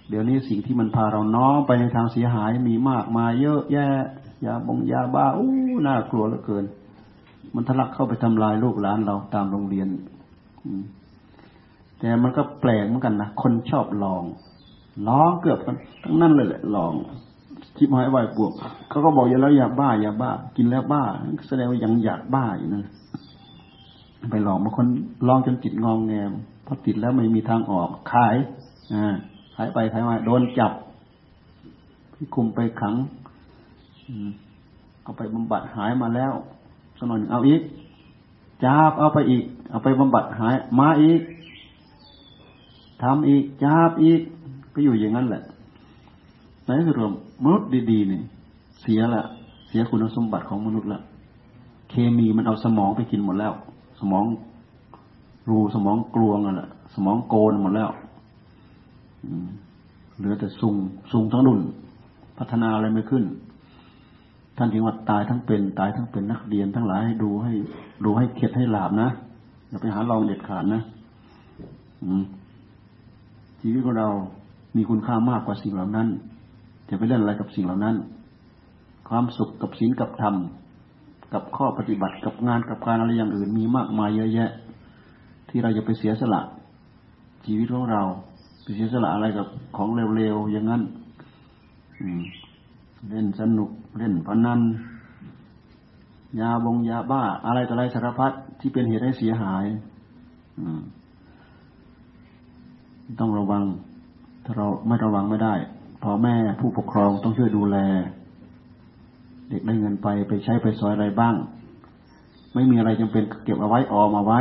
เดี๋ยวนี้สิ่งที่มันพาเราน้อมไปในทางเสียหายมีมากมายเยอะแยะยาบงยาบ้าอู้น่ากลัวเหลือเกิน มันทะลักเข้าไปทำลายลูกหลานเราตามโรงเรียนแต่มันก็แปลกเหมือนกันนะคนชอบลองลองเกือบทั้งนั้นเลยแหละลองชิบหายไหวบวกเขาก็บอกอย่าแล้วอย่าบ้าอย่าบ้า กินแล้วบ้า แสดงว่ายังอยากบ้าอยู่นั่นไปลองบางคนลองจนจิตงองแงมพอติดแล้วไม่มีทางออกขายอ่าขายไปขายมาโดนจับพี่คุมไปขังเอาไปบำบัดหายมาแล้ว สมนเอาอีกจับเอาไปอีก เอาไปบำบัดหายมาอีกทำอีกจับอีก ก็อยู่อย่างนั้นแหละในที่รวมมนุษย์ดีๆเนี่ยเสียละ เสียคุณสมบัติของมนุษย์ละเคมีมันเอาสมองไปกินหมดแล้ว สมองรูสมองกลวงอะสมองโกนหมดแล้วเหลือแต่ซุงซุงทั้งดุนพัฒนาอะไรไม่ขึ้น ท่านจึงว่าตายทั้งเป็นตายทั้งเป็นนักเรียนทั้งหลายให้ดูให้ดูให้เข็ดให้หลาบนะอย่าไปหาลองเด็ดขาดนะชีวิตของเรามีคุณค่ามากกว่าสิ่งเหล่านั้นจะไปเล่นอะไรกับสิ่งเหล่านั้น ความสุขกับศีลกับธรรม กับข้อปฏิบัติกับงานกับการอะไรอย่างอื่นมีมากมายเยอะแยะ ที่เราจะไปเสียสละ ชีวิตของเราไปเสียสละอะไรกับของเร็วๆอย่างนั้นเล่นสนุก เล่นพนันยาบงยาบ้า อะไรต่ออะไรสารพัดที่เป็นเหตุให้เสียหายต้องระวัง ถ้าเราไม่ระวังไม่ได้พ่อแม่ผู้ปกครองต้องช่วยดูแล เด็กได้เงินไปไปใช้ไปสอยอะไรบ้าง ไม่มีอะไรจำเป็นเก็บเอาไว้ออมเอาไว้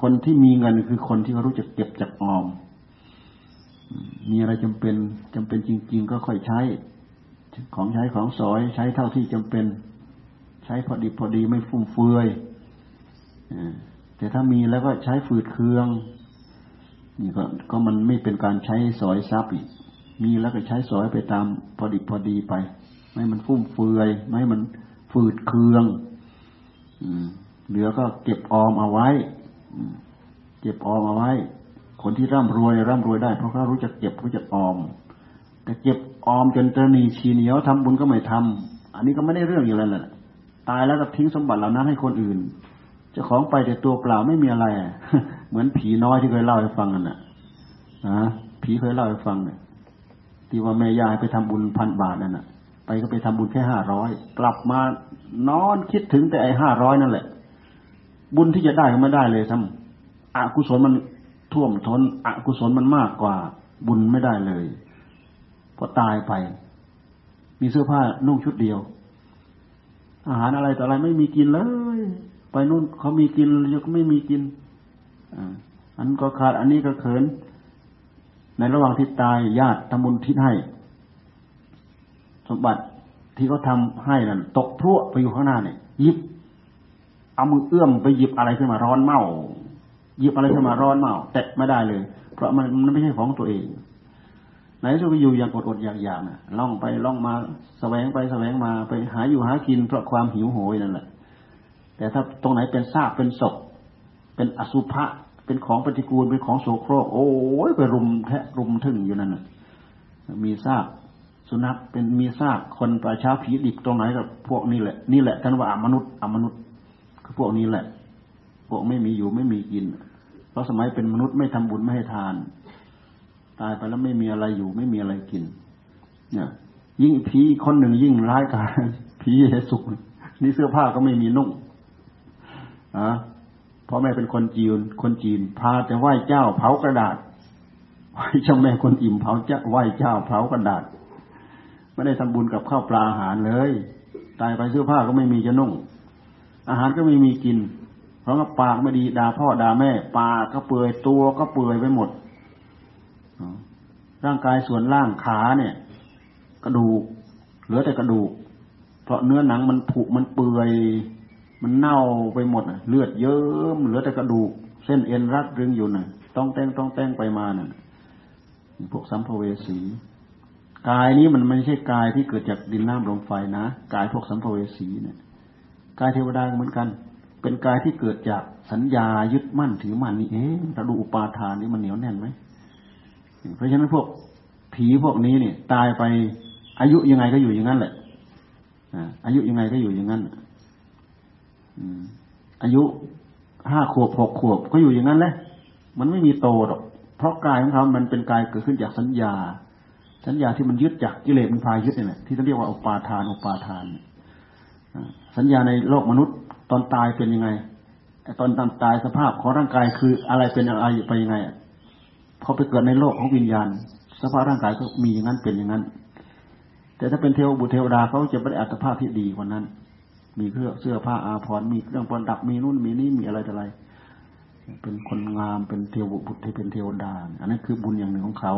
คนที่มีเงินคือคนที่เขารู้จักเก็บจักออมมีอะไรจำเป็นจำเป็นจริง ๆ ก็ค่อยใช้ ของใช้ของสอยใช้เท่าที่จำเป็น ใช้พอดีพอดีไม่ฟุ่มเฟือยแต่ถ้ามีแล้วก็ใช้ฝืดเคืองนี่ก็ก็มันไม่เป็นการใช้สอยทรัพย์อีกมีแล้วก็ใช้สอยไปตามพอดีพอดีไป ไม่มันฟุ่มเฟือยไม่มันฝืดเคืองเหลือก็เก็บออมเอาไว้เก็บออมเอาไว้ คนที่ร่ำรวยร่ำรวยได้เพราะเขารู้จักเก็บรู้จักออม แต่เก็บ ออมจนเจนีชีเหนียวทำบุญก็ไม่ทำอันนี้ก็ไม่ได้เรื่องอยู่แล้วแหละตายแล้วก็ทิ้งสมบัติเหล่านั้นให้คนอื่นเจ้าของไปแต่ตัวเปล่าไม่มีอะไร เหมือนผีน้อยที่เคยเล่าให้ฟังกันน่ะนะผีเคยเล่าให้ฟังเนี่ยที่ว่าแม่ยายไปทำบุญพันบาทนั่นน่ะ ไปก็ไปทำบุญแค่ห้าร้อยกลับมานอนคิดถึงแต่ไอ้ห้าร้อยนั่นแหละ บุญที่จะได้ก็ไม่ได้เลยทำอกุศลมันท่วมทน้นอกุศลมันมากกว่า บุญไม่ได้เลย พอตายไป มีเสื้อผ้านุ่งชุดเดียว อาหารอะไรต่ออะไรไม่มีกินเลย ไปนู่นเขามีกินยังไม่มีกินอันก็ขาดอันนี้ก็เขิน ในระหว่างที่ตายญาติทำบุญทิศให้ สมบัติที่เขาทาให้นั่นตกพรวไปอยู่ข้างหน้าเนี่ยยิบเอามือเอื้อมไปหยิบอะไรขึ้นมาร้อนเมาหยิบอะไรขึ้นมาร้อนเมาแตะไม่ได้เลย เพราะมันมันไม่ใช่ของตัวเอง ไหนจะไปอยู่อย่างอดอดอยากอยากนะล่องไปล่องมาแสวงไปแสวงมาไปหาอยู่หากินเพราะความหิวโหยนั่นแหละ แต่ถ้าตรงไหนเป็นซากเป็นศพ เป็นอสุภะเป็นของปฏิกูลเป็นของโสโครก โอ้ยไปรุมแทะรุมถึงอยู่นั่นน่ะมีซากสุนัขเป็นมีซากคนประชาผีดิบตรงไหนกับพวกนี้แหละ นี่แหละท่านว่าอมนุษย์อมนุษย์คือพวกนี้แหละ พวกไม่มีอยู่ไม่มีกิน เพราะสมัยเป็นมนุษย์ไม่ทำบุญไม่ให้ทาน ตายไปแล้วไม่มีอะไรอยู่ ไม่มีอะไรกิน เนี่ย ยิ่งผีคนหนึ่งยิ่งร้ายกาจผีเยสุนี่เสื้อผ้าก็ไม่มีนุ่งอะพ่อแม่เป็นคนจีน คนจีน พาแต่ไหว้เจ้าเผากระดาษไหว้เจ้าแม่คนอิ่มเผาเจ้าไหว้เจ้าเผากระดาษไม่ได้ทำบุญกับข้าวปลาอาหารเลย ตายไปเสื้อผ้าก็ไม่มีจะนุ่ง อาหารก็ไม่มีกิน เพราะว่าปากไม่ดีด่าพ่อด่าแม่ ปากก็เปื่อยตัวก็เปื่อยไปหมด ร่างกายส่วนล่างขาเนี่ย กระดูก เหลือแต่กระดูก เพราะเนื้อหนังมันผุมันเปื่อย มันเน่าไปหมดเลือดเยิ้มเหลือแต่กระดูก เส้นเอ็นรัดรึงอยู่น่ะ ต้องแต่งต้องแต่งไปมาน่ะพวกสัมภเวสีกายนี้มันไม่ใช่กายที่เกิดจากดินน้ำลมไฟนะกายพวกสัมภเวสีเนี่ยกายเทวดาเหมือนกัน เป็นกายที่เกิดจากสัญญายึดมั่นถือมั่นนี่เองเราดูอุปาทานนี่มันเหนียวแน่นไหม เพราะฉะนั้นพวกผีพวกนี้เนี่ยตายไปอายุยังไงก็อยู่อย่างนั้นแหละอายุยังไงก็อยู่อย่างนั้นอายุห้าขวบหกขวบก็อยู่อย่างนั้นแหละ มันไม่มีโตหรอก เพราะกายของเขามันเป็นกายเกิดขึ้นจากสัญญา สัญญาที่มันยึดจากกิเลสมันพายึดนี่แหละที่เขาเรียกว่าอุปาทานอุปาทานสัญญาในโลกมนุษย์ตอนตายเป็นยังไงตอนตายสภาพของร่างกายคืออะไรเป็นอะไรไปยังไง พอไปเกิดในโลกของวิญญาณ สภาพร่างกายก็มีอย่างนั้นเป็นอย่างนั้น แต่ถ้าเป็นเทวบุตรเทวดาเขาจะได้อัตภาพที่ดีกว่านั้น มีเครื่องเสื้อผ้าอาภรณ์มีเครื่องประดับมีนู่นมีนี่มีอะไรต่ออะไร เป็นคนงามเป็นเทวบุตรที่เป็นเทวดา อันนั้นคือบุญอย่างหนึ่งของเขา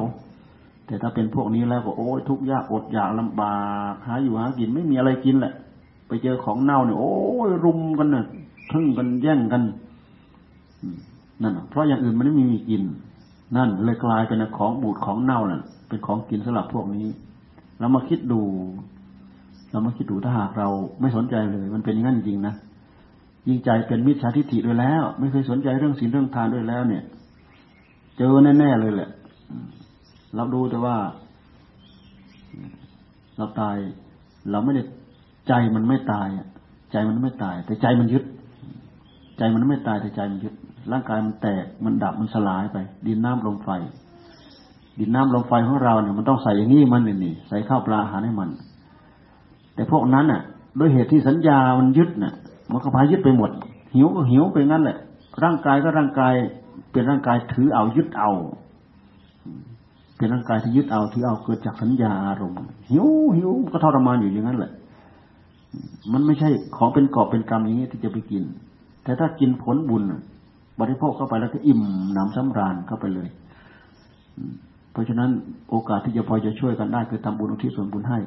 แต่ถ้าเป็นพวกนี้แล้วก็โอ้ยทุกข์ยากอดอยากลำบากหาอยู่หากินไม่มีอะไรกินแหละ ไปเจอของเน่าเนี่ยโอ้ยรุมกันน่ะทึ่งกันแย่งกันนั่นเพราะอย่างอื่นมันไม่มีกิน นั่นเลยกลายเป็นของบูดของเน่าน่ะ เป็นของกินสำหรับพวกนี้เรามาคิดดู เรามาคิดดูถ้าหากเราไม่สนใจเลย มันเป็นอย่างนั้นจริงนะยิ่งใจเป็นมิจฉาทิฏฐิด้วยแล้ว ไม่เคยสนใจเรื่องศีลเรื่องทานด้วยแล้ว เนี่ย เจอแน่ๆเลยแหละเราดูแต่ว่า เราตาย เราไม่ได้ใจมันไม่ตายใจมันไม่ตาย แต่ใจมันยึด ใจมันไม่ตายแต่ใจมันยึด ร่างกายมันแตกมันดับมันสลายไป ดินน้ำลมไฟ ดินน้ำลมไฟของเราเนี่ยมันต้องใส่อย่างนี้มันนี่ใส่ข้าวปลาอาหารให้มัน แต่พวกนั้นน่ะด้วยเหตุที่สัญญามันยึดน่ะ มันก็พายึดไปหมด หิวก็หิวไปงั้นแหละ ร่างกายก็ร่างกายเป็นร่างกายถือเอายึดเอา เป็นร่างกายที่ยึดเอาถือเอาเกิดจากสัญญาอารมณ์หิวหิวก็ทรมานอยู่อย่างนั้นแหละ มันไม่ใช่ของเป็นกอบเป็นกรรมอย่างนี้ที่จะไปกิน แต่ถ้ากินผลบุญ บริโภคเข้าไปแล้วก็อิ่มหนำสำราญเข้าไปเลย เพราะฉะนั้นโอกาสที่จะพอจะช่วยกันได้คือทำบุญอุทิศส่วนบุญให้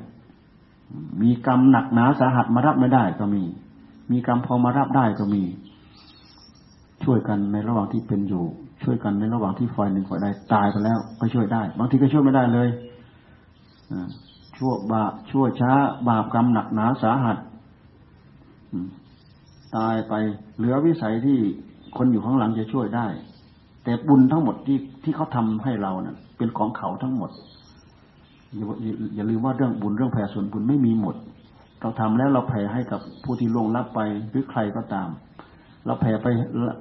มีกรรมหนักหนาสาหัสมารับไม่ได้ก็มี มีกรรมพอมารับได้ก็มี ช่วยกันในระหว่างที่เป็นอยู่ ช่วยกันในระหว่างที่ฝ่ายหนึ่งฝ่ายใดตายไปแล้วก็ช่วยได้ บางทีก็ช่วยไม่ได้เลยชั่วบาชั่วช้า บาปกรรมหนักหนาสาหัสตายไปเหลือวิสัยที่ คนอยู่ข้างหลังจะช่วยได้ แต่บุญทั้งหมดที่ที่เขาทำให้เราเนะ่ะ เป็นของเขาทั้งหมดอย่าลืมว่าเรื่องบุญเรื่องแผ่ส่วนบุญไม่มีหมด เราทำแล้วเราแผ่ให้กับผู้ที่ล่วงลับไปหรือใครก็ตาม เราแผ่ไป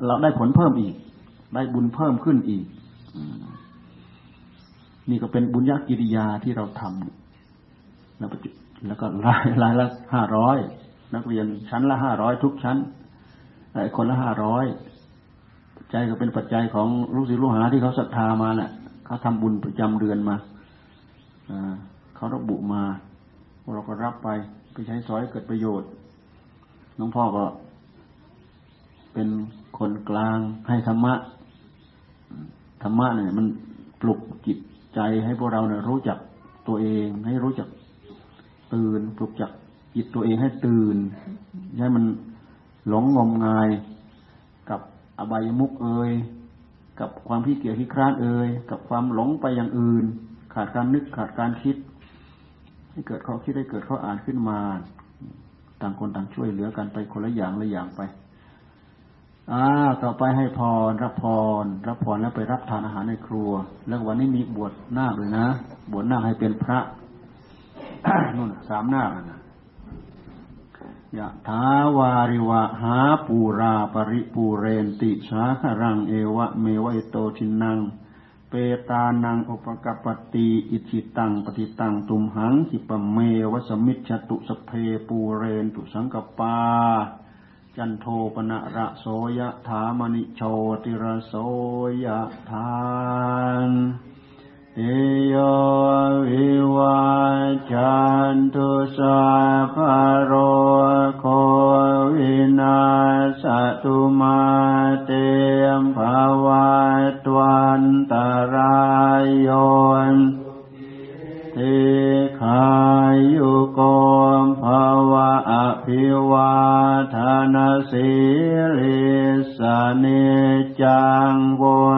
เราได้ผลเพิ่มอีก ได้บุญเพิ่มขึ้นอีกนี่ก็เป็นบุญญากิริยาที่เราทำแล้วแล้วก็รายรายละห้าร้อยนักเรียนชั้นละห้าร้อยทุกชั้นคนละห้าร้อย จก็เป็นปัจจัยของลูกศิษย์ลูกหาที่เขาศรัทธามาแหละเขาทำบุญประจำเดือนมาเขาระบุมาเราก็รับไปไปใช้สอยเกิดประโยชน์น้องพ่อก็ เป็นคนกลางให้ธรรมะธรรมะเนี่ยมันปลุกจิตใจให้พวกเราเนี่ยรู้จักตัวเอง ให้รู้จักตื่นปลุกจักจิตตัวเองให้ตื่นให้มันหลงงมงาย อบายมุกเอ่ยกับความขี้เกียจขี้คร้านเอ่ยกับความหลงไปอย่างอื่น ขาดการนึกขาดการคิด ให้เกิดเขาคิดให้เกิดเขาอ่านขึ้นมา ต่างคนต่างช่วยเหลือกันไปคนละอย่างละอย่างไปอ่าต่อไปให้พรรับพร รับพรแล้วไปรับทานอาหารในครัว แล้ววันนี้มีบวชนาคเลยนะ บวชนาคให้เป็นพระนู่นสามนาคนะ ยะถาวาริวะหาปูราปริปูเรนติสาครังเอวะเมวะโตทินัง เปตานังอุปกปติอิจิตังปฏิตังตุมหังหิปเมวะสมิจฉตุสเพปูเรนตุสังกปา จันโทปนะระโสยะถามณิโชติระโสยะทาน อโยวิวาจันตุสาภโรโควินาสตุมาเตมภาวะตวันตรายโยนทิขายุโกมภาวะอภิวาทนาสิริสเนจังวุธั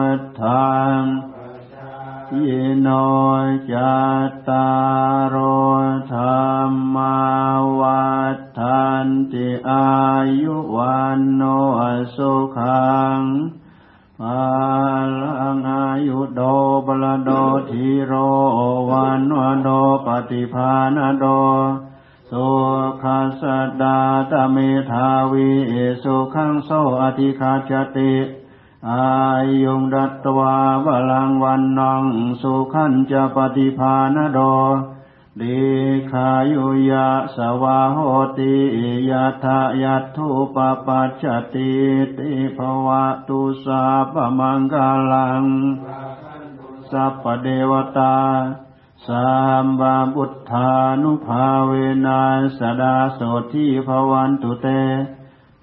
ฏิภาณโดสุขัสดาตเมทาวีสุขังโสอธิคาจติอายุงดัตตวาบาลังวันนองสุขันจะปฏิภาณโดดีขายุยะสวาโหติยัตยัตถุปปัจจติติภวะตุสาปมังกาลัง สัพพเดวตา สัมบาบุทธานุภาเวนัสดาโสทิภวันตุเต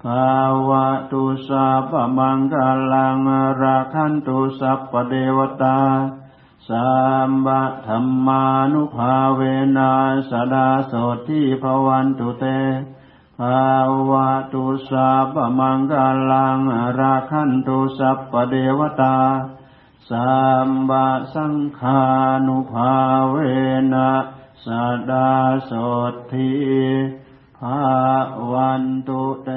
ภาวะตุสัพมังกาลังราคันตุสัพพเดวตาสัมบะธรรมานุภาเวนัสดาโสทิภวันตุเตภาวะตุสัพมังกาลังราคันตุสัพพเดวตา สัมบะสังฆานุภาเวนะสดาสดทีภาวันตุเต